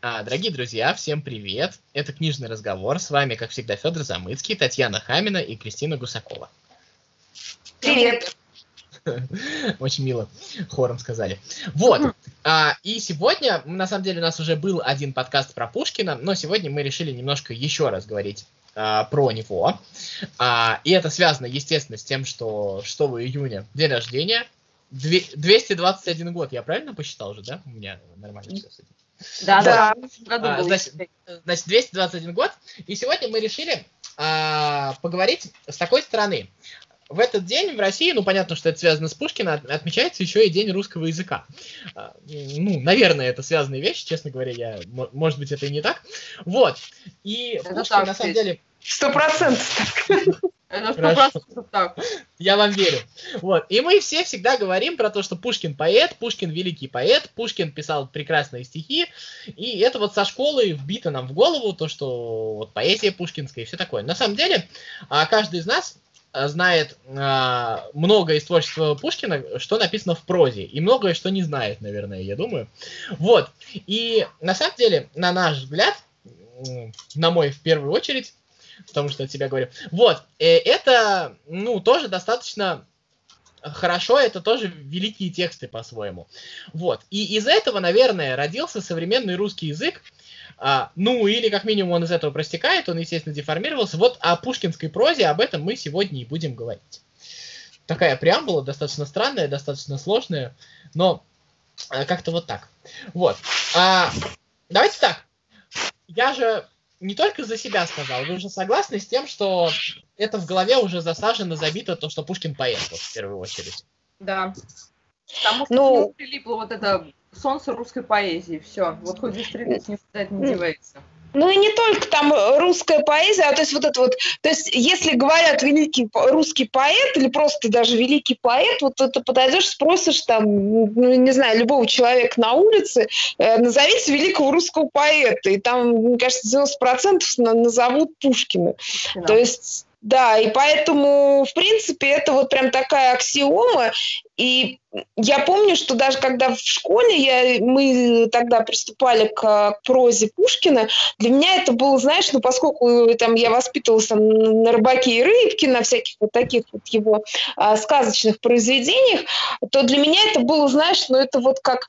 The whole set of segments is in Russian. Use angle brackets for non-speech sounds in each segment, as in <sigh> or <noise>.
А, дорогие друзья, всем привет! Это книжный разговор. С вами, как всегда, Федор Замыцкий, Татьяна Хамина и Кристина Гусакова. Привет! <laughs> Очень мило хором сказали. Вот. А, и сегодня, на самом деле, у нас уже был один подкаст про Пушкина, но сегодня мы решили немножко еще раз говорить а, про него. А, и это связано, естественно, с тем, что 6 июня день рождения. Две, 221 год, я правильно посчитал уже, да? У меня нормально все с этим. Да, да. А, значит, значит, 221 год. И сегодня мы решили а, поговорить с такой стороны. В этот день в России, ну понятно, что это связано с Пушкиным, отмечается еще и День русского языка. А, ну, наверное, это связанные вещи, честно говоря, я, может быть, это и не так. Вот. И это Пушкин, так, на самом деле... Сто процентов <laughs> это так. Я вам верю. Вот. И мы все всегда говорим про то, что Пушкин поэт, Пушкин великий поэт, Пушкин писал прекрасные стихи. И это вот со школы вбито нам в голову, то, что вот поэзия пушкинская и все такое. На самом деле, а, каждый из нас а, знает а, много из творчества Пушкина, что написано в прозе, и многое, что не знает, наверное, я думаю. Вот. И на самом деле, на наш взгляд, на мой в первую очередь, потому что от себя говорю. Вот, э, это, ну, тоже достаточно хорошо, это тоже великие тексты по-своему. Вот, и из этого, наверное, родился современный русский язык, а, ну, или как минимум он из этого простекает, он, естественно, деформировался. Вот о пушкинской прозе, об этом мы сегодня и будем говорить. Такая преамбула, достаточно странная, достаточно сложная, но а, как-то вот так. Вот. А, давайте так. Я же не только за себя сказал, вы уже согласны с тем, что это в голове уже засажено, забито, то, что Пушкин поэт, вот, в первую очередь. Да. Потому что ну, прилипло вот это солнце русской поэзии, все. Вот хоть застрелить не не девается. Ну и не только там русская поэзия, а то есть вот это вот, то есть если говорят великий русский поэт или просто даже великий поэт, вот это подойдешь, спросишь там, ну, не знаю, любого человека на улице, э, назовите великого русского поэта, и там, мне кажется, 90% назовут Пушкина. Да. То есть да, и поэтому, в принципе, это вот прям такая аксиома. И я помню, что даже когда в школе я, мы тогда приступали к, к прозе Пушкина, для меня это было, знаешь, ну, поскольку там я воспитывалась там, на Рыбаке и Рыбке, на всяких вот таких вот его а, сказочных произведениях, то для меня это было, знаешь, ну, это вот как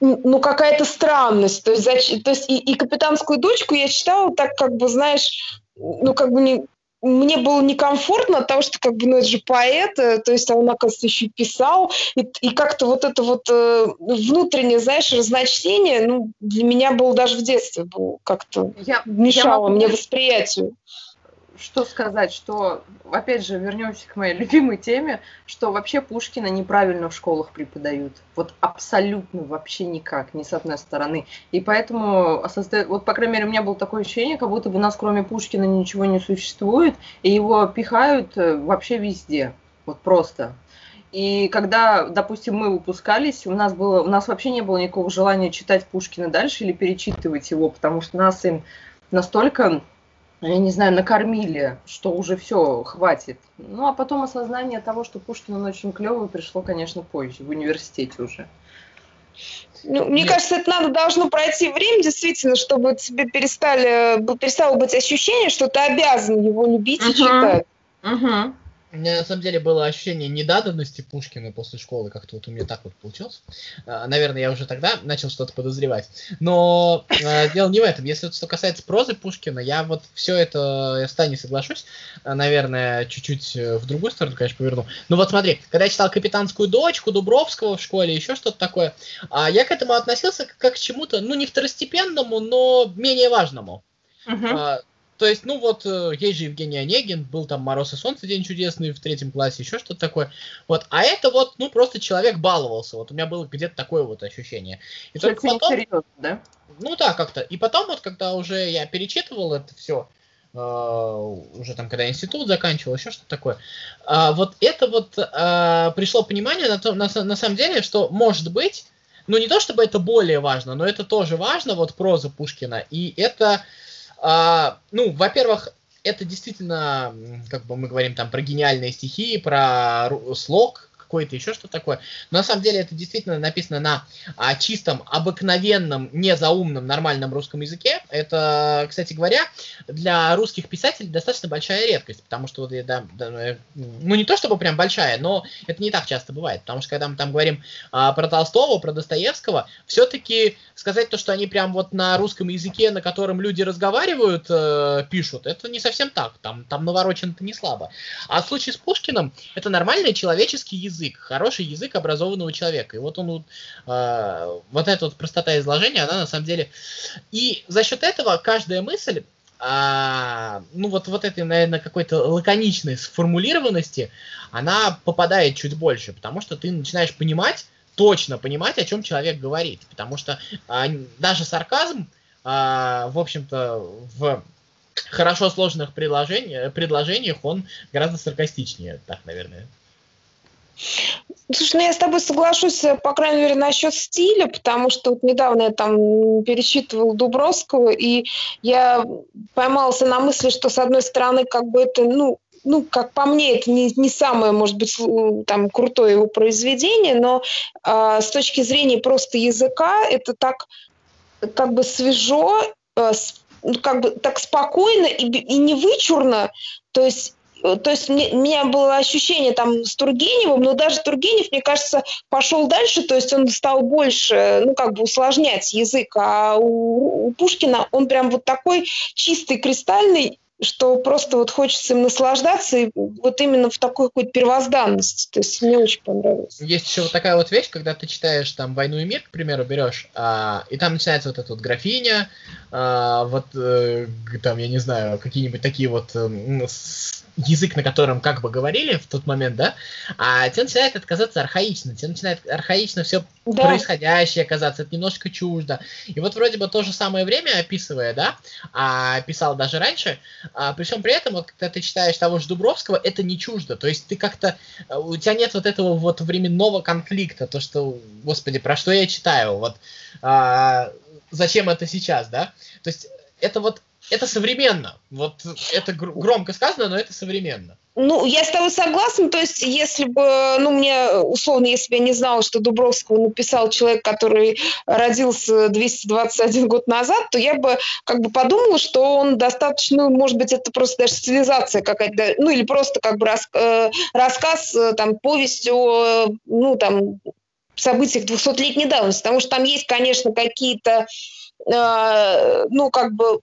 ну, какая-то странность. То есть, то есть и, и «Капитанскую дочку» я читала так, как бы, знаешь, ну, как бы не, мне было некомфортно от того, что как бы, ну, это же поэт, э, то есть он, оказывается, еще писал, и, и как-то вот это вот э, внутреннее, знаешь, разночтение, ну, для меня было даже в детстве, было как-то мешало я могу... мне восприятию что сказать, что, опять же, вернемся к моей любимой теме, что вообще Пушкина неправильно в школах преподают. Вот абсолютно вообще никак, ни с одной стороны. И поэтому, вот, по крайней мере, у меня было такое ощущение, как будто бы нас кроме Пушкина ничего не существует, и его пихают э, вообще везде. Вот просто. И когда, допустим, мы выпускались, у нас было, у нас вообще не было никакого желания читать Пушкина дальше или перечитывать его, потому что нас им настолько я не знаю, накормили, что уже все, хватит. Ну, а потом осознание того, что Пушкин, он очень клевый, пришло, конечно, позже, в университете уже. Ну, мне Нет. кажется, это надо должно пройти время, действительно, чтобы тебе перестали, перестало быть ощущение, что ты обязан его любить uh-huh. и читать. Uh-huh. У меня на самом деле было ощущение недаданности Пушкина после школы, как-то вот у меня так вот получилось. А, наверное, я уже тогда начал что-то подозревать. Но э, дело не в этом. Если что касается прозы Пушкина, я вот все это, я с Таней соглашусь, а, наверное, чуть-чуть э, в другую сторону, конечно, поверну. Ну вот смотри, когда я читал «Капитанскую дочку», Дубровского в школе, еще что-то такое, а я к этому относился как к чему-то, ну не второстепенному, но менее важному. Uh-huh. То есть, ну вот, э, есть же Евгений Онегин, был там «Мороз и солнце. День чудесный» в третьем классе, еще что-то такое. Вот, а это вот, ну, просто человек баловался. Вот у меня было где-то такое вот ощущение. И только потом... Серьезно, да? Ну да, как-то. И потом вот, когда уже я перечитывал это все, Uh, э, уже там, когда институт заканчивал, еще что-то такое. Uh, вот это вот uh, пришло понимание на, то, на, на самом деле, что может быть, ну не то чтобы это более важно, но это тоже важно, вот проза Пушкина, и это а, ну, во-первых, это действительно, как бы мы говорим там про гениальные стихи, про слог, какой-то, еще что-то такое. Но на самом деле это действительно написано на а, чистом, обыкновенном, не заумном, нормальном русском языке. Это, кстати говоря, для русских писателей достаточно большая редкость, потому что, вот, да, да, ну не то чтобы прям большая, но это не так часто бывает, потому что когда мы там говорим а, про Толстого, про Достоевского, все-таки сказать то, что они прям вот на русском языке, на котором люди разговаривают, э, пишут, это не совсем так, там, там наворочено-то не слабо. А в случае с Пушкиным, это нормальный человеческий язык, хороший язык образованного человека. И вот он э, вот эта вот простота изложения, она на самом деле... И за счет этого каждая мысль а, ну вот, вот этой, наверное, какой-то лаконичной сформулированности, она попадает чуть больше, потому что ты начинаешь понимать, точно понимать, о чем человек говорит. Потому что а, даже сарказм, а, в общем-то, в хорошо сложных предложениях, предложениях он гораздо саркастичнее, так, наверное. Слушай, ну я с тобой соглашусь, э, по крайней мере, насчет стиля, потому что вот недавно я там пересчитывал Дубровского, и я поймался на мысли, что, с одной стороны, как бы это, ну, ну, как по мне, это не, не самое, может быть, там, крутое его произведение, но э, с точки зрения просто языка это так как бы свежо, э, ну, как бы так спокойно и, и не вычурно, то есть то есть мне, у меня было ощущение там с Тургеневым, но даже Тургенев, мне кажется, пошел дальше, то есть он стал больше, ну, как бы усложнять язык, а у, у Пушкина он прям вот такой чистый, кристальный, что просто вот хочется им наслаждаться, и вот именно в такой какой-то первозданности. То есть мне очень понравилось. Есть еще вот такая вот вещь, когда ты читаешь там «Войну и мир», к примеру, берешь, а, и там начинается вот эта вот графиня, а, вот э, там, я не знаю, какие-нибудь такие вот э, язык, на котором как бы говорили в тот момент, да, а тебе начинает это казаться архаично, тебе начинает архаично все да. происходящее казаться, это немножко чуждо. И вот вроде бы то же самое время описывая, да, а писал даже раньше, а, при всем при этом, вот когда ты читаешь того же Дубровского, это не чуждо, то есть ты как-то, у тебя нет вот этого вот временного конфликта, то, что, господи, про что я читаю, вот, а, зачем это сейчас, да, то есть это вот это современно. Вот это громко сказано, но это современно. Ну, я с тобой согласна. То есть, если бы, ну, мне, условно, если бы я не знала, что Дубровского написал человек, который родился 221 год назад, то я бы как бы подумала, что он достаточно, ну, может быть, это просто даже цивилизация какая-то, ну, или просто как бы рас, э, рассказ, э, там, повесть о, ну, там, событиях 200-летней давности. Потому что там есть, конечно, какие-то э, ну, как бы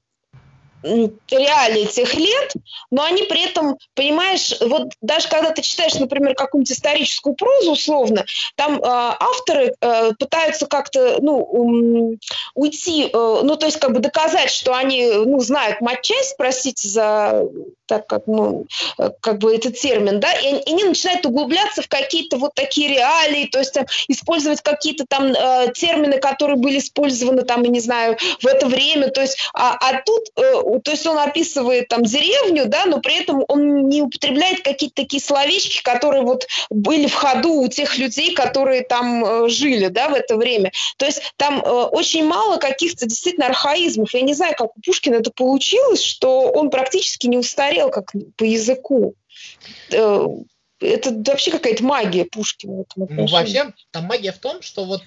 реалии тех лет, но они при этом, понимаешь, вот даже когда ты читаешь, например, какую-нибудь историческую прозу, условно, там э, авторы э, пытаются как-то, ну, уйти, э, ну, то есть как бы доказать, что они, ну, знают матчасть, простите за так как, ну, э, как бы этот термин, да, и, и они начинают углубляться в какие-то вот такие реалии, то есть там, использовать какие-то там э, термины, которые были использованы там, я не знаю, в это время, то есть, а, а тут, э, то есть он описывает там деревню, да, но при этом он не употребляет какие-то такие словечки, которые вот были в ходу у тех людей, которые там э, жили, да, в это время. То есть там э, очень мало каких-то действительно архаизмов. Я не знаю, как у Пушкина это получилось, что он практически не устарел как по языку. Э, это вообще какая-то магия Пушкина. Ну, вообще, там магия в том, что вот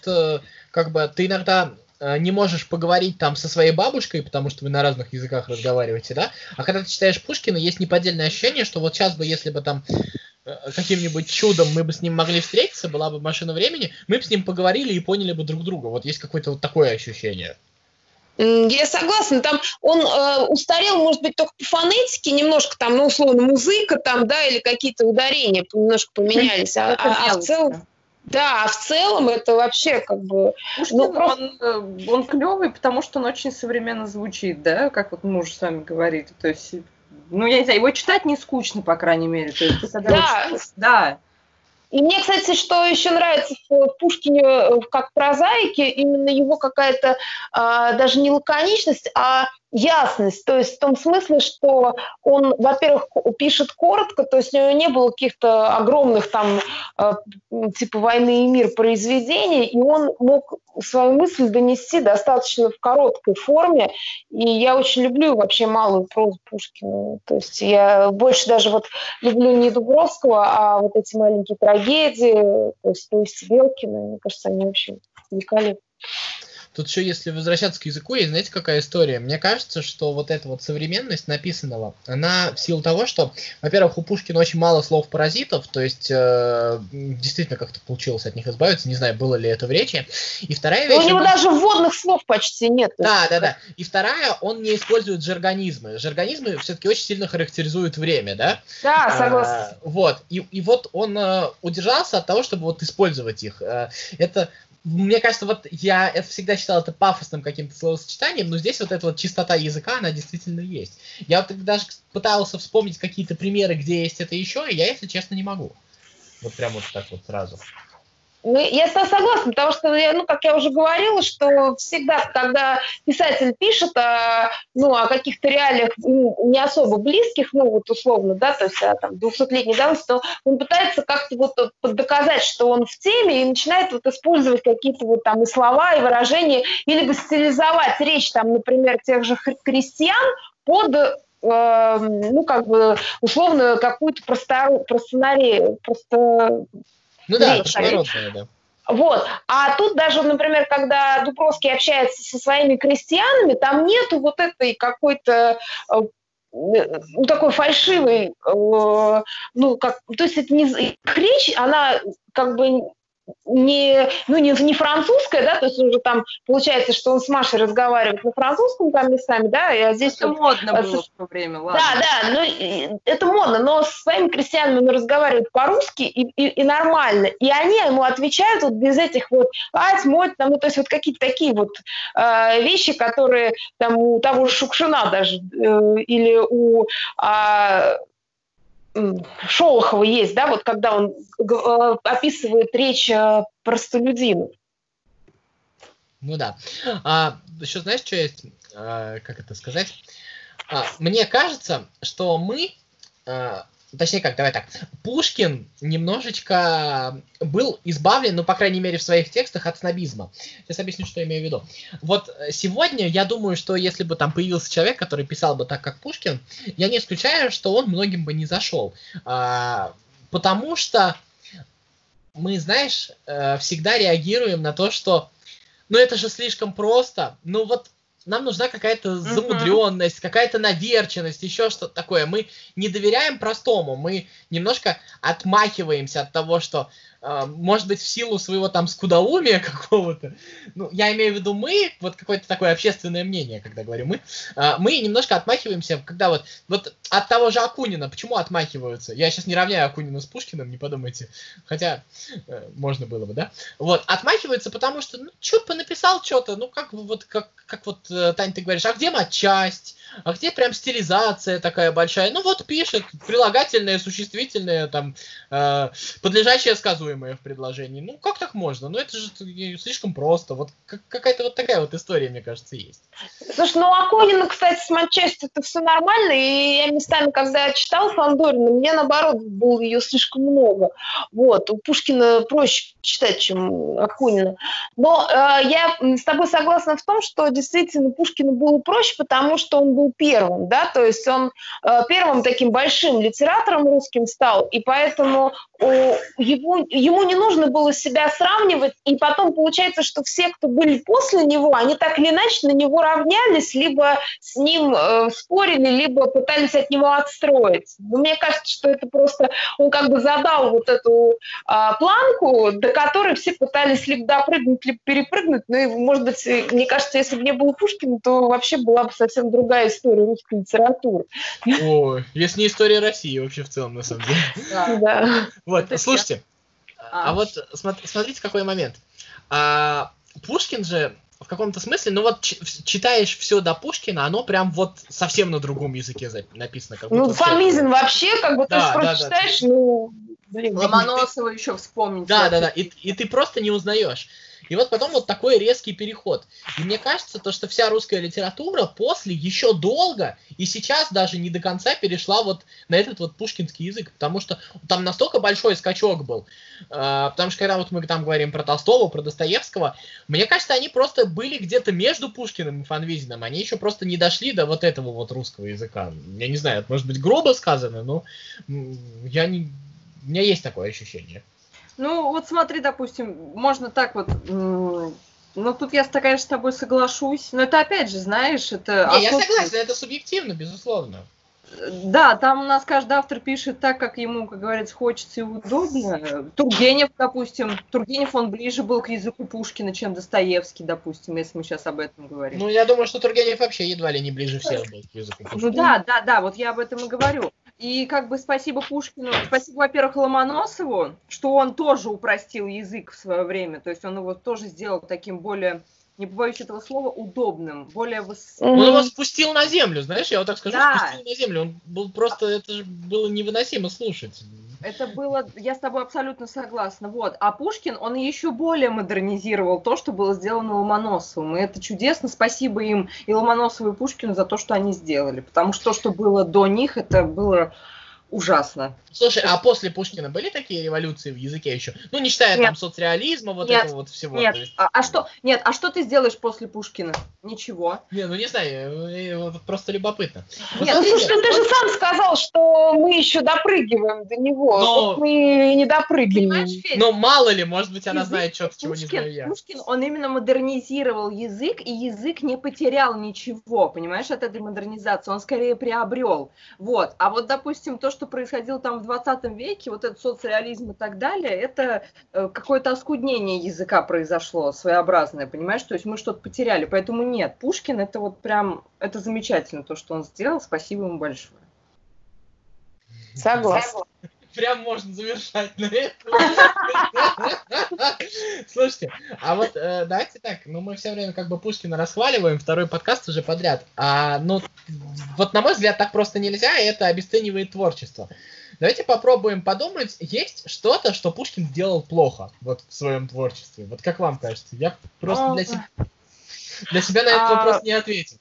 как бы ты иногда не можешь поговорить там со своей бабушкой, потому что вы на разных языках разговариваете, да? А когда ты читаешь Пушкина, есть неподдельное ощущение, что вот сейчас бы, если бы там каким-нибудь чудом мы бы с ним могли встретиться, была бы машина времени, мы бы с ним поговорили и поняли бы друг друга. Вот есть какое-то вот такое ощущение. Я согласна, там он э, устарел, может быть, только по фонетике, немножко там, ну, условно, музыка там, да, или какие-то ударения немножко поменялись, а, а, а в целом... Да, а в целом это вообще как бы... Пушкин, ну, просто... он, э, он клевый, потому что он очень современно звучит, да, как вот мы уже с вами говорили. То есть, ну, я не знаю, его читать не скучно, по крайней мере. То есть, когда да. Читаешь, да. И мне, кстати, что еще нравится в Пушкине э, как прозаике, именно его какая-то а, даже не лаконичность, а ясность, то есть в том смысле, что он, во-первых, пишет коротко, то есть у него не было каких-то огромных там э, типа «Войны и мир» произведений, и он мог свою мысль донести достаточно в короткой форме, и я очень люблю вообще малую прозу Пушкина, то есть я больше даже вот люблю не Дубровского, а вот эти маленькие трагедии, то есть повести Белкина, мне кажется, они вообще великолепны. Тут еще, если возвращаться к языку, есть, знаете, какая история? Мне кажется, что вот эта вот современность написанного, она в силу того, что, во-первых, у Пушкина очень мало слов-паразитов, то есть э, действительно как-то получилось от них избавиться, не знаю, было ли это в речи. И вторая вещь... у него он... даже вводных слов почти нет. Да, да, да. И вторая, он не использует жаргонизмы. Жаргонизмы все-таки очень сильно характеризуют время, да? Да, согласен. А, вот. И, и вот он э, удержался от того, чтобы вот использовать их. Э, это мне кажется, вот я это всегда считал это пафосным каким-то словосочетанием, но здесь вот эта вот чистота языка, она действительно есть. Я вот даже пытался вспомнить какие-то примеры, где есть это еще, и я, если честно, не могу. Вот прям вот так вот сразу. Ну, я согласна, потому что, ну, как я уже говорила, что всегда, когда писатель пишет о, ну, о каких-то реалиях не особо близких, ну, вот условно, да, то есть о там, 200-летней давности, то он пытается как-то вот доказать, что он в теме, и начинает вот использовать какие-то вот там и слова, и выражения, или бы стилизовать речь, там, например, тех же крестьян под э, ну, как бы, условно, какую-то простору, простонарию, просто ну да, простонародная, да. Вот. А тут даже, например, когда Дубровский общается со своими крестьянами, там нету вот этой какой-то ну, такой фальшивый, э, ну, как, то есть это не, речь, она как бы не, ну, не, не французская, да, то есть уже там получается, что он с Машей разговаривает на французском там местами, да, и а здесь... Это вот, модно а, было в то время, ладно. Да, да, ну, это модно, но с своими крестьянами он разговаривает по-русски и, и, и нормально, и они ему отвечают вот без этих вот, ать, мой, там, ну, то есть вот какие-то такие вот э, вещи, которые там у того же Шукшина даже, э, или у... Э, Шолохова есть, да, вот когда он э, описывает речь э, простолюдинов. Ну да. А, еще знаешь, что есть, а, как это сказать? А, мне кажется, что мы Точнее как, давай так. Пушкин немножечко был избавлен, ну, по крайней мере, в своих текстах от снобизма. Сейчас объясню, что я имею в виду. Вот э, сегодня я думаю, что если бы там появился человек, который писал бы так, как Пушкин, я не исключаю, что он многим бы не зашел. А, потому что мы, знаешь, э, всегда реагируем на то, что ну это же слишком просто. Ну вот нам нужна какая-то замудренность, какая-то наверченность, еще что-то такое. Мы не доверяем простому, мы немножко отмахиваемся от того, что может быть, в силу своего там скудоумия <laughs> какого-то, ну, я имею в виду мы, вот какое-то такое общественное мнение, когда говорю мы, а, мы немножко отмахиваемся, когда вот, вот от того же Акунина, почему отмахиваются? Я сейчас не равняю Акунина с Пушкиным, не подумайте, хотя э, можно было бы, да? Вот, отмахиваются, потому что, ну, что написал что-то, ну, как вот, как, как вот, э, Тань, ты говоришь, а где матчасть? А где прям стилизация такая большая? Ну, вот пишет, прилагательное, существительное, там, э, подлежащее сказу предсказуемое в предложении. Ну, как так можно? Ну, это же слишком просто. Вот какая-то вот такая вот история, мне кажется, есть. Слушай, ну, Акунина, кстати, с Манчестер это все нормально, и я местами, когда читал Фандорина, мне, наоборот, было ее слишком много. Вот, у Пушкина проще читать, чем Акунина. Но э, я с тобой согласна в том, что действительно Пушкину было проще, потому что он был первым, да, то есть он э, первым таким большим литератором русским стал, и поэтому у его ему не нужно было себя сравнивать, и потом получается, что все, кто были после него, они так или иначе на него равнялись, либо с ним э, спорили, либо пытались от него отстроить. Но мне кажется, что это просто он как бы задал вот эту э, планку, до которой все пытались либо допрыгнуть, либо перепрыгнуть. Ну и, может быть, мне кажется, если бы не было Пушкина, то вообще была бы совсем другая история русской литературы. О, если не история России вообще в целом, на самом деле. Да. Вот, слушайте, а, а вот смотрите, какой момент. А, Пушкин же в каком-то смысле, ну вот читаешь все до Пушкина, оно прям вот совсем на другом языке написано. Как ну, Фомизин вообще, как бы да, ты да, читаешь, да. ну... Блин, Ломоносова еще вспомнить. Да, да, да, и, и ты просто не узнаешь. И вот потом вот такой резкий переход. И мне кажется, то, что вся русская литература после еще долго, и сейчас даже не до конца перешла вот на этот вот пушкинский язык, потому что там настолько большой скачок был. А, потому что когда вот мы там говорим про Толстого, про Достоевского, мне кажется, они просто были где-то между Пушкиным и Фанвизиным. Они еще просто не дошли до вот этого вот русского языка. Я не знаю, это может быть грубо сказано, но я не... у меня есть такое ощущение. Ну, вот смотри, допустим, можно так вот ну, тут я, конечно, с тобой соглашусь. Но это опять же, знаешь, это... Не, я согласен, это субъективно, безусловно. Да, там у нас каждый автор пишет так, как ему, как говорится, хочется и удобно. Тургенев, допустим, Тургенев, он ближе был к языку Пушкина, чем Достоевский, допустим, если мы сейчас об этом говорим. Ну, я думаю, что Тургенев вообще едва ли не ближе всех был к языку Пушкина. Ну да, да, да, вот я об этом и говорю. И как бы спасибо Пушкину, спасибо, во-первых, Ломоносову, что он тоже упростил язык в свое время, то есть он его тоже сделал таким более не побоюсь этого слова, удобным, более... Выс... Он его спустил на землю, знаешь, я вот так скажу, да. спустил на землю. Он был просто, это же было невыносимо слушать. Это было, я с тобой абсолютно согласна. Вот. А Пушкин, он еще более модернизировал то, что было сделано Ломоносовым. И это чудесно. Спасибо им и Ломоносову, и Пушкину за то, что они сделали. Потому что то, что было до них, это было ужасно. Слушай, а после Пушкина были такие революции в языке еще? Ну, не считая нет. там соцреализма, вот нет. этого вот всего. Нет. Есть... А, а что? Нет, а что ты сделаешь после Пушкина? Ничего. Не, ну не знаю, просто любопытно. Нет, ну, слушай, ты же сам сказал, что мы еще допрыгиваем до него. Но... Вот мы не допрыгиваем. Но мало ли, может быть, она язык знает что-то, чего не знаю я. Пушкин, он именно модернизировал язык, и язык не потерял ничего, понимаешь, от этой модернизации. Он скорее приобрел. Вот. А вот, допустим, то, что происходило там в 20 веке, вот этот соцреализм и так далее, это э, какое-то оскуднение языка произошло своеобразное, понимаешь? То есть мы что-то потеряли, поэтому нет. Пушкин это вот прям, это замечательно то, что он сделал, спасибо ему большое. Согласна прям можно завершать на этом. <laughs> Слушайте, а вот э, давайте так, ну мы все время как бы Пушкина расхваливаем, второй подкаст уже подряд. А ну вот на мой взгляд так просто нельзя, и это обесценивает творчество. Давайте попробуем подумать, есть что-то, что Пушкин сделал плохо вот в своем творчестве. Вот как вам кажется? Я просто для, себя, для себя на этот вопрос не ответил.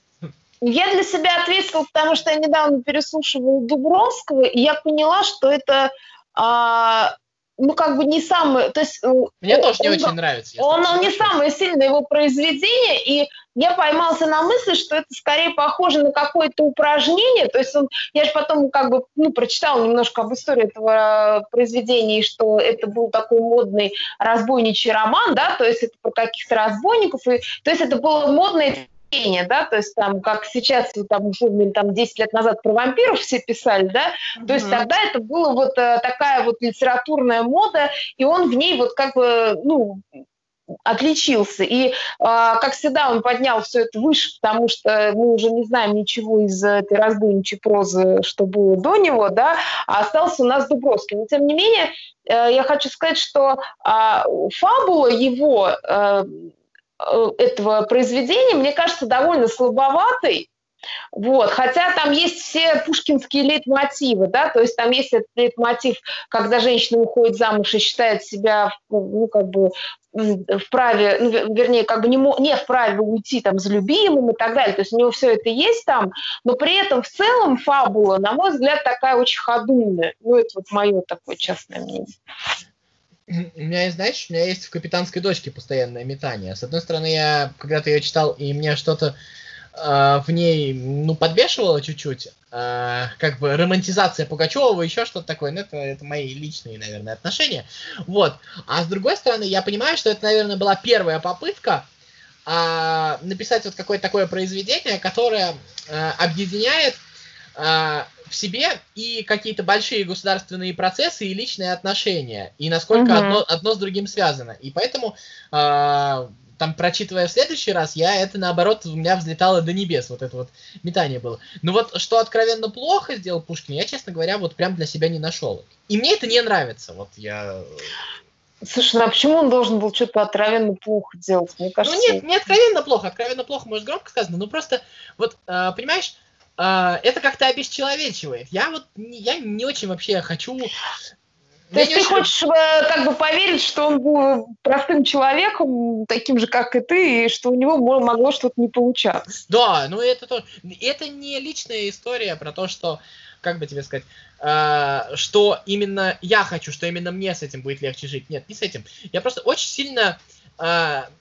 Я для себя ответила, потому что я недавно переслушивала Дубровского, и я поняла, что это а, ну, как бы не самое... То есть, э, Мне он, тоже не он, очень нравится. Он, он не самое сильное его произведение, и я поймался на мысли, что это скорее похоже на какое-то упражнение. То есть он, я же потом как бы ну, прочитала немножко об истории этого произведения, что это был такой модный разбойничий роман, да, то есть это про каких-то разбойников, и, то есть это было модное да, то есть там, как сейчас, там, условно, там 10 лет назад про вампиров все писали, да, mm-hmm. то есть тогда это была вот э, такая вот литературная мода, и он в ней вот как бы, ну, отличился. И, э, как всегда, он поднял все это выше, потому что мы уже не знаем ничего из этой разбойничьей прозы, что было до него, да, а остался у нас Дубровский. Но, тем не менее, э, я хочу сказать, что э, фабула его Э, этого произведения, мне кажется, довольно слабоватой. Вот. Хотя там есть все пушкинские лейтмотивы, да, то есть там есть этот лейтмотив, когда женщина уходит замуж и считает себя, ну, как бы вправе, ну, вернее, как бы не, не вправе уйти там за любимым и так далее. То есть у него все это есть там, но при этом в целом фабула, на мой взгляд, такая очень ходульная. Ну, это вот мое такое частное мнение. У меня, знаешь, у меня есть в «Капитанской дочке» постоянное метание. С одной стороны, я когда-то ее читал, и мне что-то э, в ней, ну, подбешивало чуть-чуть. Э, как бы романтизация Пугачева, еще что-то такое. Ну, это, это мои личные, наверное, отношения. Вот. А с другой стороны, я понимаю, что это, наверное, была первая попытка э, написать вот какое-то такое произведение, которое э, объединяет в себе и какие-то большие государственные процессы и личные отношения, и насколько угу. одно, одно с другим связано. И поэтому, э, там, прочитывая в следующий раз, я это, наоборот, у меня взлетало до небес, вот это вот метание было. Но вот что откровенно плохо сделал Пушкин, я, честно говоря, вот прям для себя не нашел. И мне это не нравится, вот я... Слушай, ну а почему он должен был что-то откровенно плохо делать? Мне кажется... Ну нет, не откровенно плохо, откровенно плохо, может, громко сказано, но просто, вот, э, понимаешь, а, это как-то обесчеловечивает. Я вот я не очень вообще хочу То есть ты очень... хочешь как бы поверить, что он был простым человеком, таким же, как и ты, и что у него могло что-то не получаться. Да, ну это то. Это не личная история про то, что как бы тебе сказать, э, что именно я хочу, что именно мне с этим будет легче жить. Нет, не с этим. Я просто очень сильно э,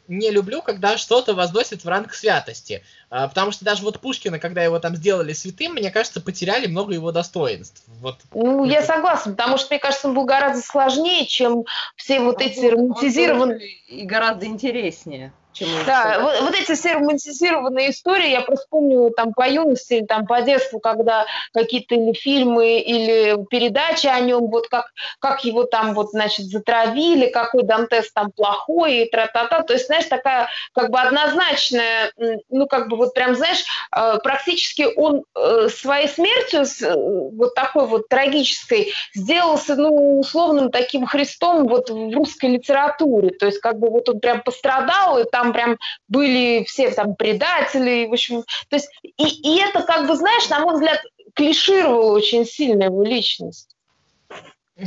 не люблю, когда что-то возносит в ранг святости. Э, потому что даже вот Пушкина, когда его там сделали святым, мне кажется, потеряли много его достоинств. Вот. Ну, я согласна, потому что, мне кажется, он был гораздо сложнее, чем все вот он эти романтизированные... И гораздо интереснее чему да, вот, вот эти все романтизированные истории, я просто помню там по юности или там по детству, когда какие-то или фильмы, или передачи о нем, вот как, как его там вот, значит, затравили, какой Дантес там плохой, и тра-та-та. То есть, знаешь, такая как бы однозначная, ну, как бы вот прям, знаешь, э, практически он э, своей смертью, э, вот такой вот трагической, сделался, ну, условным таким Христом вот в русской литературе. То есть, как бы вот он прям пострадал, и там там прям были все там предатели, в общем, то есть, и, и это как бы, знаешь, на мой взгляд, клишировало очень сильно его личность.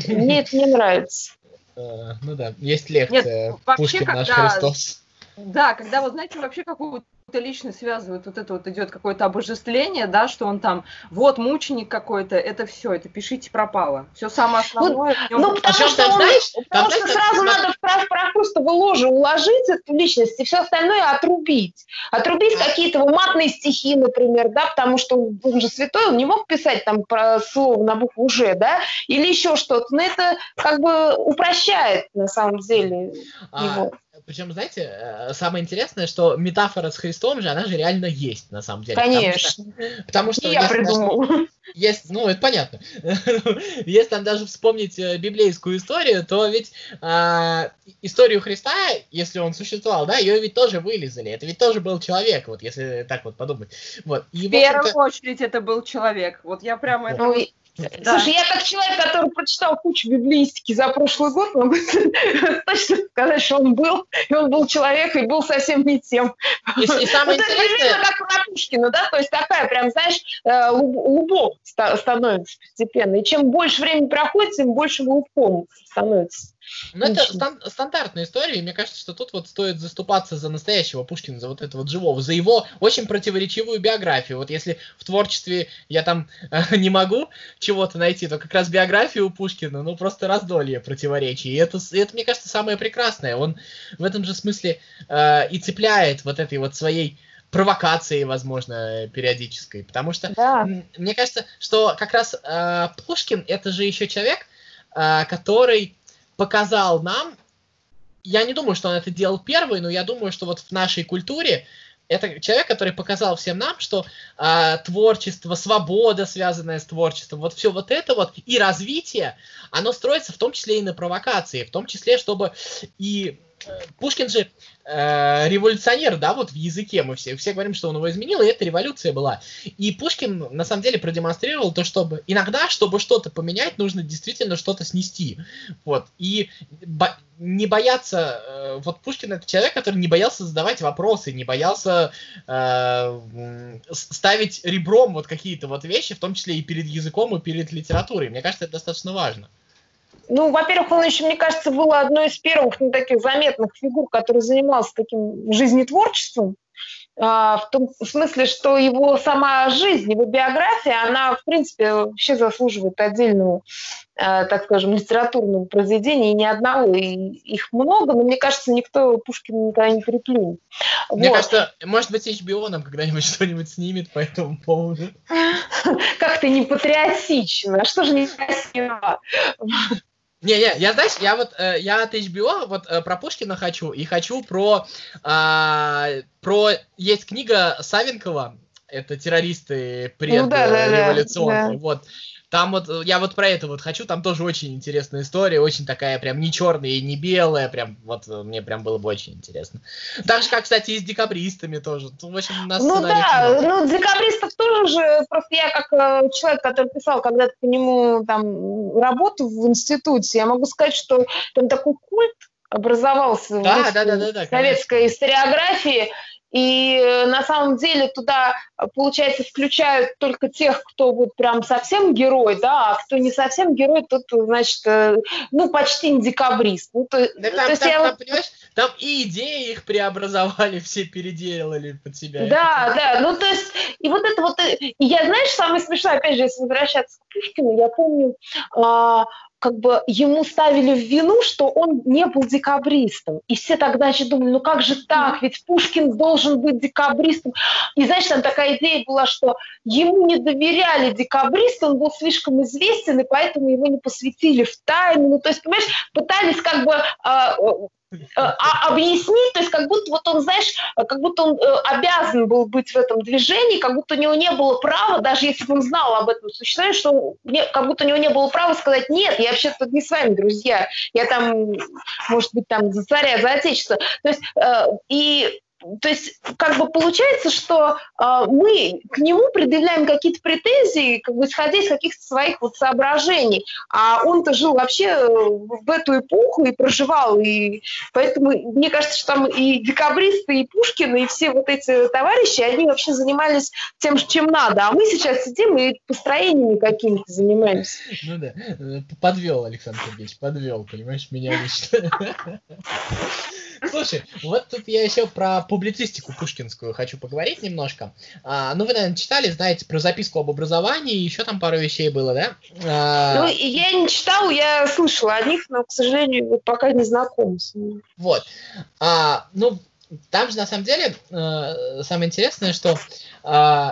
Мне это не нравится. Э, ну да, есть лекция Пушкин наш Христос. Да, когда вы знаете вообще какую то лично связывают, вот это вот идет какое-то обожествление, да, что он там, вот мученик какой-то, это все, это пишите пропало. Все самое основное. Ну, ну потому, что, он, знаешь, потому что сразу надо в прав прохрустово ложе уложить эту личность и все остальное отрубить. Отрубить какие-то матные стихи, например, да, потому что он же святой, он не мог писать там про слово на букву «Ж», да, или еще что-то. Но это как бы упрощает на самом деле а, его. Причем, знаете, э, самое интересное, что метафора с Христом же, она же реально есть, на самом деле. Конечно. Потому что... я придумал. есть, ну, это понятно. <laughs> Если там даже вспомнить э, библейскую историю, то ведь а, историю Христа, если он существовал, да, ее ведь тоже вылезали. Это ведь тоже был человек, вот если так вот подумать. Вот. И, в первую очередь это был человек. Вот я прямо это... Ну, да. Слушай, я как человек, который прочитал кучу библейстики за прошлый год, могу <laughs> точно сказать, что он был, и он был человек, и был совсем не тем. И, и самое вот интересное... Это как про Пушкина, да, то есть такая прям, знаешь, э, лубок становится постепенно. И чем больше времени проходит, тем больше лубком становится. Ну, это стан- стандартная история, и мне кажется, что тут вот стоит заступаться за настоящего Пушкина, за вот этого вот живого, за его очень противоречивую биографию. Вот если в творчестве я там э, не могу чего-то найти, то как раз биографию у Пушкина, ну, просто раздолье противоречий. И это, это мне кажется, самое прекрасное. Он в этом же смысле э, и цепляет вот этой вот своей провокацией, возможно, периодической. Потому что да. мне кажется, что как раз э, Пушкин это же еще человек, э, который показал нам, я не думаю, что он это делал первый, но я думаю, что вот в нашей культуре это человек, который показал всем нам, что э, творчество, свобода, связанная с творчеством, вот все вот это вот и развитие, оно строится в том числе и на провокации, в том числе, чтобы и Пушкин же э, революционер, да, вот в языке мы все, все говорим, что он его изменил, и это революция была. И Пушкин на самом деле продемонстрировал то, чтобы иногда, чтобы что-то поменять, нужно действительно что-то снести. Вот. И бо- не бояться, э, вот Пушкин это человек, который не боялся задавать вопросы, не боялся э, ставить ребром вот какие-то вот вещи, в том числе и перед языком, и перед литературой. Мне кажется, это достаточно важно. Ну, во-первых, он еще, мне кажется, был одной из первых ну, таких заметных фигур, который занимался таким жизнетворчеством. А, в том смысле, что его сама жизнь, его биография, она, в принципе, вообще заслуживает отдельного, а, так скажем, литературного произведения, и ни одного, и их много, но мне кажется, никто Пушкина никогда не переплюнет. Мне вот. кажется, может быть, HBO нам когда-нибудь <laughs> что-нибудь снимет по этому поводу. <laughs> Как ты не патриотично, что же не красиво. Не-не, я, знаешь, я вот, э, я от HBO вот э, про Пушкина хочу, и хочу про, э, про, есть книга Савенкова, это террористы предреволюционные, ну, да, да, да, вот, там вот, э, я вот про это вот хочу, там тоже очень интересная история, очень такая прям не черная и не белая, прям вот э, мне прям было бы очень интересно. Так же, как, кстати, и с декабристами тоже. В общем, у нас ну да, много. ну декабристов тоже же, просто я как э, человек, который писал когда-то по нему там работу в институте, я могу сказать, что там такой культ образовался да, в да, да, да, да, советской конечно. историографии, и э, на самом деле туда, получается, включают только тех, кто вот прям совсем герой, да, а кто не совсем герой, тот, значит, э, ну, почти не декабрист. Ну, то, да, там, то есть там, я там, вот... понимаешь, там и идеи их преобразовали, <laughs> все переделали под себя. Да, да, ну, то есть, и вот это вот, и я, знаешь, самое смешное, опять же, если возвращаться к Пушкину, я помню, а, как бы ему ставили в вину, что он не был декабристом. И все тогда еще думали, ну как же так, ведь Пушкин должен быть декабристом. И знаешь, там такая идея была, что ему не доверяли декабристу, он был слишком известен, и поэтому его не посвятили в тайну. Ну, то есть, понимаешь, пытались как бы Э, а, объяснить, то есть как будто вот он, знаешь, как будто он э, обязан был быть в этом движении, как будто у него не было права, даже если бы он знал об этом существовании, что не, как будто у него не было права сказать, нет, я вообще тут не с вами, друзья, я там, может быть, там за царя, за отечество. То есть, э, и то есть, как бы получается, что э, мы к нему предъявляем какие-то претензии, как бы исходя из каких-то своих вот соображений, а он-то жил вообще э, в эту эпоху и проживал, и поэтому мне кажется, что там и декабристы, и Пушкин, и все вот эти товарищи, они вообще занимались тем, чем надо, а мы сейчас сидим и построениями какими-то занимаемся. Ну да, э, подвел Александр Сергеевич, подвел, понимаешь, меня лично. <laughs> Слушай, вот тут я еще про публицистику пушкинскую хочу поговорить немножко. А, ну, вы, наверное, читали, знаете, про записку об образовании, еще там пару вещей было, да? А... Ну, я не читал, я слышала о них, но, к сожалению, вот пока не знаком с ними. Вот. А, ну, там же, на самом деле, э, самое интересное, что э,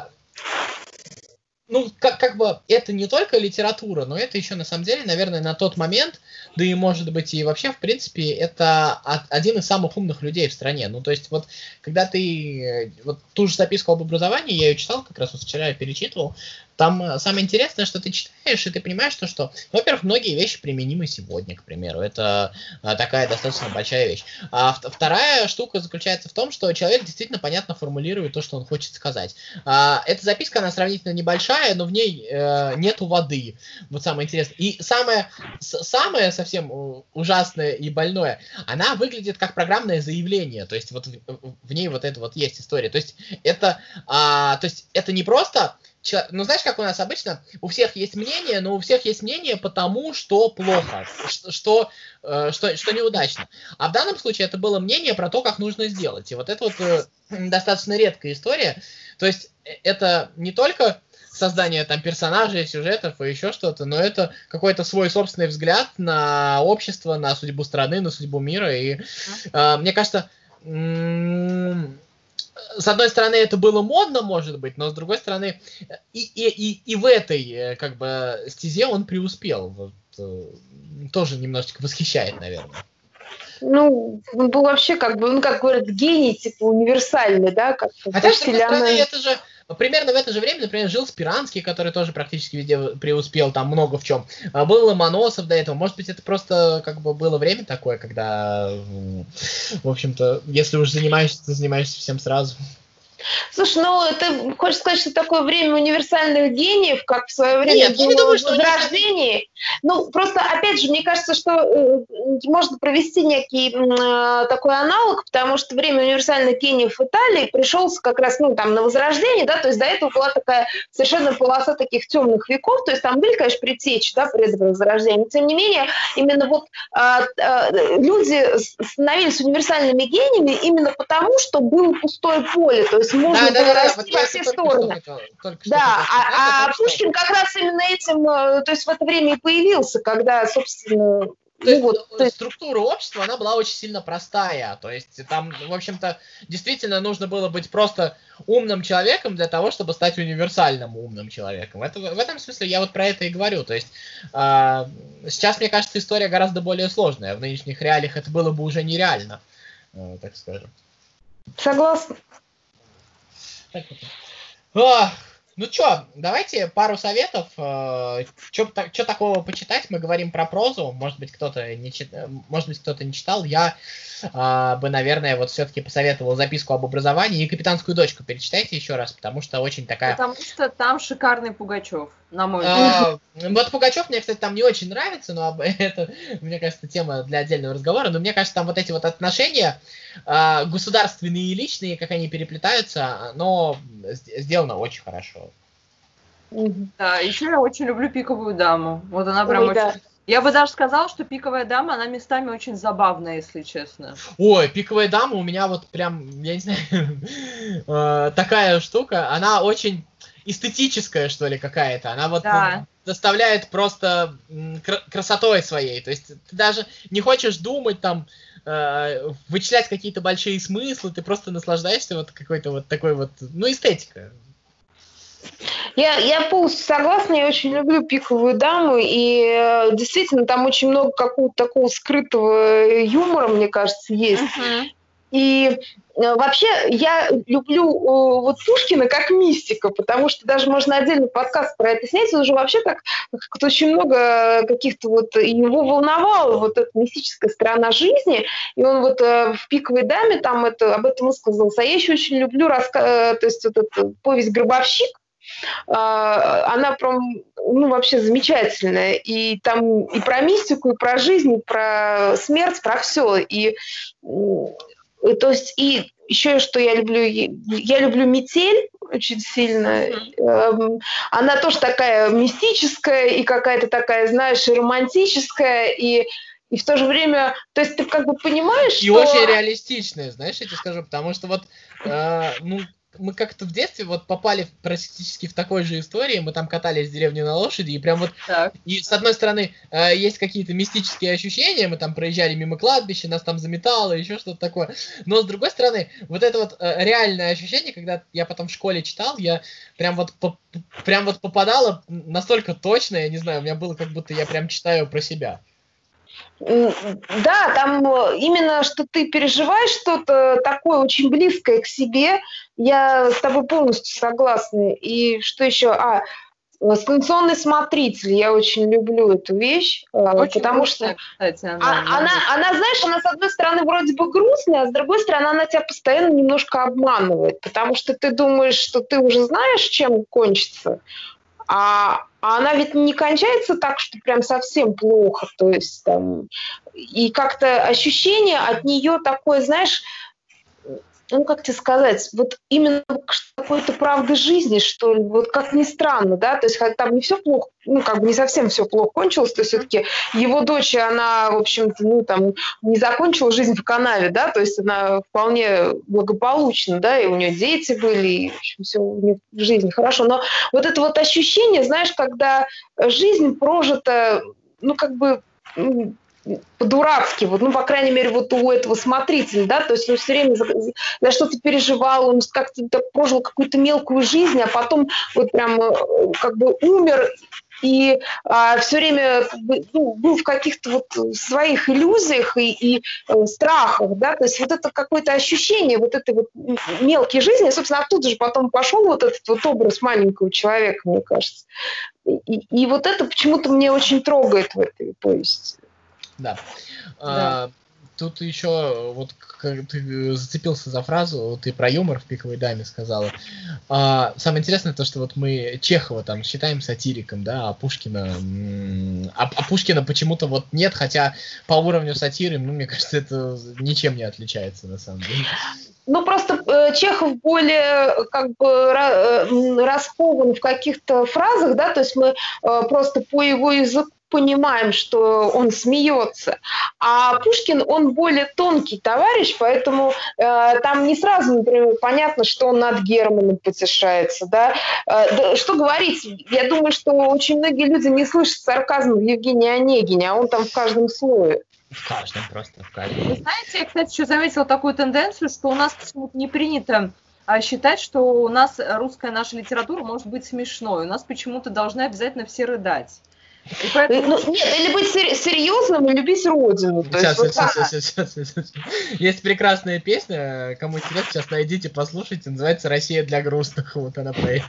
ну, как, как бы это не только литература, но это еще на самом деле, наверное, на тот момент, да и может быть и вообще, в принципе, это один из самых умных людей в стране. Ну, то есть, вот, когда ты, э, вот ту же записку об образовании, я ее читал, как раз вот вчера я перечитывал, там э, самое интересное, что ты читаешь, и ты понимаешь, то, что, во-первых, многие вещи применимы сегодня, к примеру. Это а, такая достаточно большая вещь. А вторая штука заключается в том, что человек действительно понятно формулирует то, что он хочет сказать. А, эта записка, она сравнительно небольшая, но в ней а, нету воды. Вот самое интересное. И самое, самое совсем ужасное и больное, она выглядит как программное заявление. То есть вот в, в ней вот это вот есть история. То есть это, а, то есть это не просто ну знаешь, как у нас обычно, у всех есть мнение, но у всех есть мнение потому, что плохо, что, что, э, что, что неудачно. А в данном случае это было мнение про то, как нужно сделать. И вот это вот э, достаточно редкая история. То есть э, это не только создание там персонажей, сюжетов и еще что-то, но это какой-то свой собственный взгляд на общество, на судьбу страны, на судьбу мира. И э, мне кажется, с одной стороны, это было модно, может быть, но с другой стороны, и, и, и, и в этой, э, как бы, стезе он преуспел. Вот, э, тоже немножечко восхищает, наверное. Ну, он был вообще, как бы, ну, как говорят, гений, типа, универсальный, да? Как, Хотя, с другой стороны, это же Примерно в это же время, например, жил Спиранский, который тоже практически везде преуспел, там много в чем. А, был Ломоносов до этого. Может быть, это просто как бы было время такое, когда, в общем-то, если уж занимаешься, то занимаешься всем сразу. Слушай, ну ты хочешь сказать, что такое время универсальных гениев, как в свое время Нет, было я не думаю, что возрождение? Ну, просто, опять же, мне кажется, что э, можно провести некий э, такой аналог, потому что время универсальных гениев в Италии пришелся как раз, ну, там, на возрождение, да, то есть до этого была такая совершенно полоса таких темных веков, то есть там были, конечно, предтечи, да, пред возрождением, но тем не менее, именно вот э, люди становились универсальными гениями именно потому, что было пустое поле, то есть можно да, было да, расти да, во все стороны. Только, только да, а, а Пушкин как раз именно этим, э, то есть в это время и появился, когда, собственно, то ну, есть, вот, то есть структура общества, она была очень сильно простая. То есть там, в общем-то, действительно нужно было быть просто умным человеком для того, чтобы стать универсальным умным человеком. Это, в этом смысле я вот про это и говорю. То есть э, сейчас, мне кажется, история гораздо более сложная. В нынешних реалиях это было бы уже нереально, э, так скажем. Согласна. Ох, ну что, давайте пару советов. Э, что такого почитать? Мы говорим про прозу. Может быть, кто-то не, чит... Может быть, кто-то не читал. Я а, бы, наверное, вот все-таки посоветовал записку об образовании и капитанскую дочку. Перечитайте еще раз, потому что очень такая... Потому что там шикарный Пугачев. На мой а, взгляд. <laughs> Вот Пугачев мне, кстати, там не очень нравится, но <laughs> это, мне кажется, тема для отдельного разговора. Но мне кажется, там вот эти вот отношения а, государственные и личные, как они переплетаются, но сделано очень хорошо. Да, еще я очень люблю пиковую даму. Вот она прям Ой, очень... Да. Я бы даже сказала, что пиковая дама, она местами очень забавная, если честно. Ой, пиковая дама у меня вот прям, я не знаю, <laughs> э, такая штука, она очень эстетическая, что ли, какая-то. Она вот да. доставляет просто красотой своей. То есть ты даже не хочешь думать там, э, вычислять какие-то большие смыслы, ты просто наслаждаешься вот какой-то вот такой вот, ну, эстетика. Я, я полностью согласна, я очень люблю пиковую даму, и э, действительно там очень много какого-то такого скрытого юмора, мне кажется, есть. Uh-huh. И э, вообще я люблю э, вот Пушкина как мистика, потому что даже можно отдельный подкаст про это снять, он уже вообще так, как очень много каких-то вот, его волновала вот эта мистическая сторона жизни, и он вот э, в «Пиковой даме» там это, об этом высказался. А я еще очень люблю раска... то есть вот эту повесть «Гробовщик», она прям, ну, вообще замечательная. И там и про мистику, и про жизнь, и про смерть, про все. И Э, то есть и еще что я люблю, я люблю метель очень сильно. Mm-hmm. Она тоже такая мистическая и какая-то такая, знаешь, романтическая и и в то же время, то есть ты как бы понимаешь, и что... очень реалистичная, знаешь, я тебе скажу, потому что вот, э, ну, мы как-то в детстве вот попали практически в такой же истории, мы там катались в деревне на лошади, и прям вот, так. и с одной стороны, э, есть какие-то мистические ощущения, мы там проезжали мимо кладбища, нас там заметало, еще что-то такое, но с другой стороны, вот это вот э, реальное ощущение, когда я потом в школе читал, я прям вот, по, прям вот попадала настолько точно, я не знаю, у меня было как будто я прям читаю про себя. Да, там э, именно, что ты переживаешь что-то такое очень близкое к себе, я с тобой полностью согласна. И что еще? А, Станционный смотритель, я очень люблю эту вещь, э, очень потому грустная, что кстати, она, а, она, она, знаешь, она с одной стороны вроде бы грустная, а с другой стороны она тебя постоянно немножко обманывает, потому что ты думаешь, что ты уже знаешь, чем кончится, а, а она ведь не кончается так, что прям совсем плохо. То есть там и как-то ощущение от нее такое, знаешь, ну, как тебе сказать, вот именно какой-то правды жизни, что ли, вот как ни странно, да, то есть там не все плохо, ну, как бы не совсем все плохо кончилось, то все-таки его дочь, она, в общем-то, ну, там, не закончила жизнь в канаве, да, то есть она вполне благополучна, да, и у нее дети были, и, в общем, все у нее в жизни хорошо, но вот это вот ощущение, знаешь, когда жизнь прожита, ну, как бы, по-дурацки, вот, ну, по крайней мере, вот у этого смотрителя, да, то есть он все время за, за что-то переживал, он как-то прожил какую-то мелкую жизнь, а потом вот прям э, как бы умер и а, все время как бы, ну, был в каких-то вот своих иллюзиях и, и э, страхах, да, то есть вот это какое-то ощущение вот этой вот мелкой жизни, собственно, оттуда же потом пошел вот этот вот образ маленького человека, мне кажется. И, и вот это почему-то мне очень трогает в этой повести. Да. да. А, тут еще, вот ты зацепился за фразу, ты про юмор в «Пиковой даме» сказала. А, самое интересное то, что вот мы Чехова там считаем сатириком, да, а Пушкина... А, а Пушкина почему-то вот нет, хотя по уровню сатиры, ну, мне кажется, это ничем не отличается, на самом деле. Ну, просто э, Чехов более как бы э, раскован в каких-то фразах, да, то есть мы э, просто по его языку понимаем, что он смеется. А Пушкин, он более тонкий товарищ, поэтому э, там не сразу, например, понятно, что он над Германом потешается. Да? Э, да, что говорить, я думаю, что очень многие люди не слышат сарказм в Евгении Онегине, а он там в каждом слое. В каждом, просто в каждом. Вы знаете, я, кстати, еще заметила такую тенденцию, что у нас почему-то не принято а, считать, что у нас русская наша литература может быть смешной. У нас почему-то должны обязательно все рыдать. Поэтому... Ну, нет, или быть серьезным и любить родину. Сейчас, есть, сейчас, вот сейчас, сейчас, сейчас, сейчас. Есть прекрасная песня, кому интересно, сейчас найдите, послушайте, называется «Россия для грустных». Вот она поет.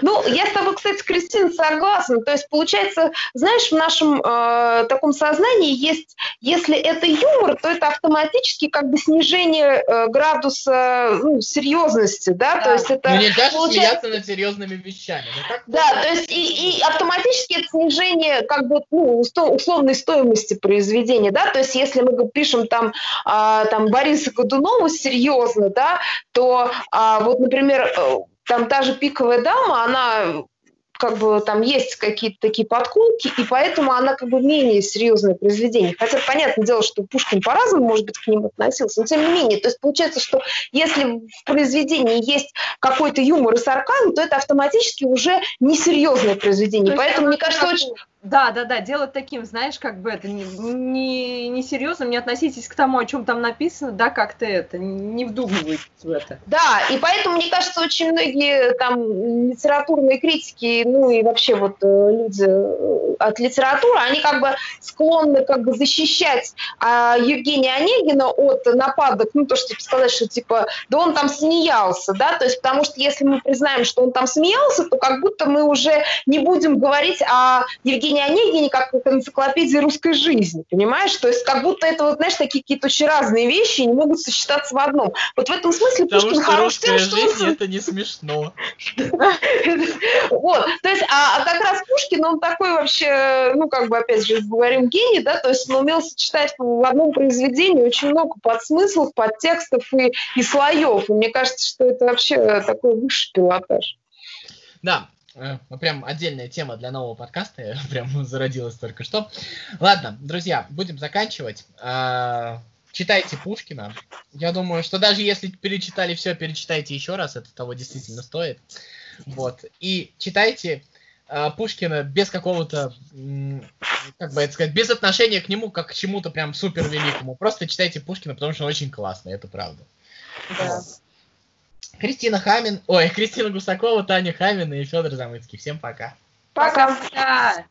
Ну, я с тобой, кстати, Кристина, согласна. То есть, получается, знаешь, в нашем э, таком сознании есть, если это юмор, то это автоматически как бы снижение э, градуса ну, серьезности, да? да. То есть это... Ну, нельзя получается... смеяться над серьезными вещами. Да, то есть и, и автоматически это снижение как бы ну, условной стоимости произведения, да? То есть если мы пишем там, э, там Бориса Годунова серьезно, да, то э, вот, например, э, там та же пиковая дама, она как бы там есть какие-то такие подколки, и поэтому она как бы менее серьезное произведение. Хотя, понятное дело, что Пушкин по-разному, может быть, к ним относился, но тем не менее. То есть получается, что если в произведении есть какой-то юмор и сарказм, то это автоматически уже несерьезное произведение. Поэтому, мне кажется, очень да, да, да, делать таким, знаешь, как бы это не, не, серьезно, не относитесь к тому, о чем там написано, да, как-то это, не вдумывайтесь в это. Да, и поэтому, мне кажется, очень многие там литературные критики, ну и вообще вот э, люди э, от литературы, они как бы склонны как бы защищать а, Евгения Онегина от нападок, ну то, что типа, сказать, что типа, да он там смеялся, да, то есть потому что если мы признаем, что он там смеялся, то как будто мы уже не будем говорить о Евгении Евгения Онегине как энциклопедии русской жизни, понимаешь? То есть как будто это вот, знаешь, такие какие-то очень разные вещи не могут сочетаться в одном. Вот в этом смысле Потому Пушкин что хорош тем, что... жизнь это не смешно. <laughs> Вот, то есть, а, а как раз Пушкин, он такой вообще, ну, как бы, опять же, говорим, гений, да, то есть он умел сочетать в одном произведении очень много подсмыслов, подтекстов и, и слоев. И мне кажется, что это вообще такой высший пилотаж. Да, прям отдельная тема для нового подкаста, <laughs> прям зародилась только что. Ладно, друзья, будем заканчивать. А, читайте Пушкина. Я думаю, что даже если перечитали все, перечитайте еще раз, это того действительно стоит. Вот. И читайте а, Пушкина без какого-то, как бы это сказать, без отношения к нему как к чему-то прям супер великому. Просто читайте Пушкина, потому что он очень классный, это правда. Да. Кристина Хамин, ой, <laughs> Кристина Гусакова, Таня Хамина и Федор Замыцкий. Всем пока. Пока. пока.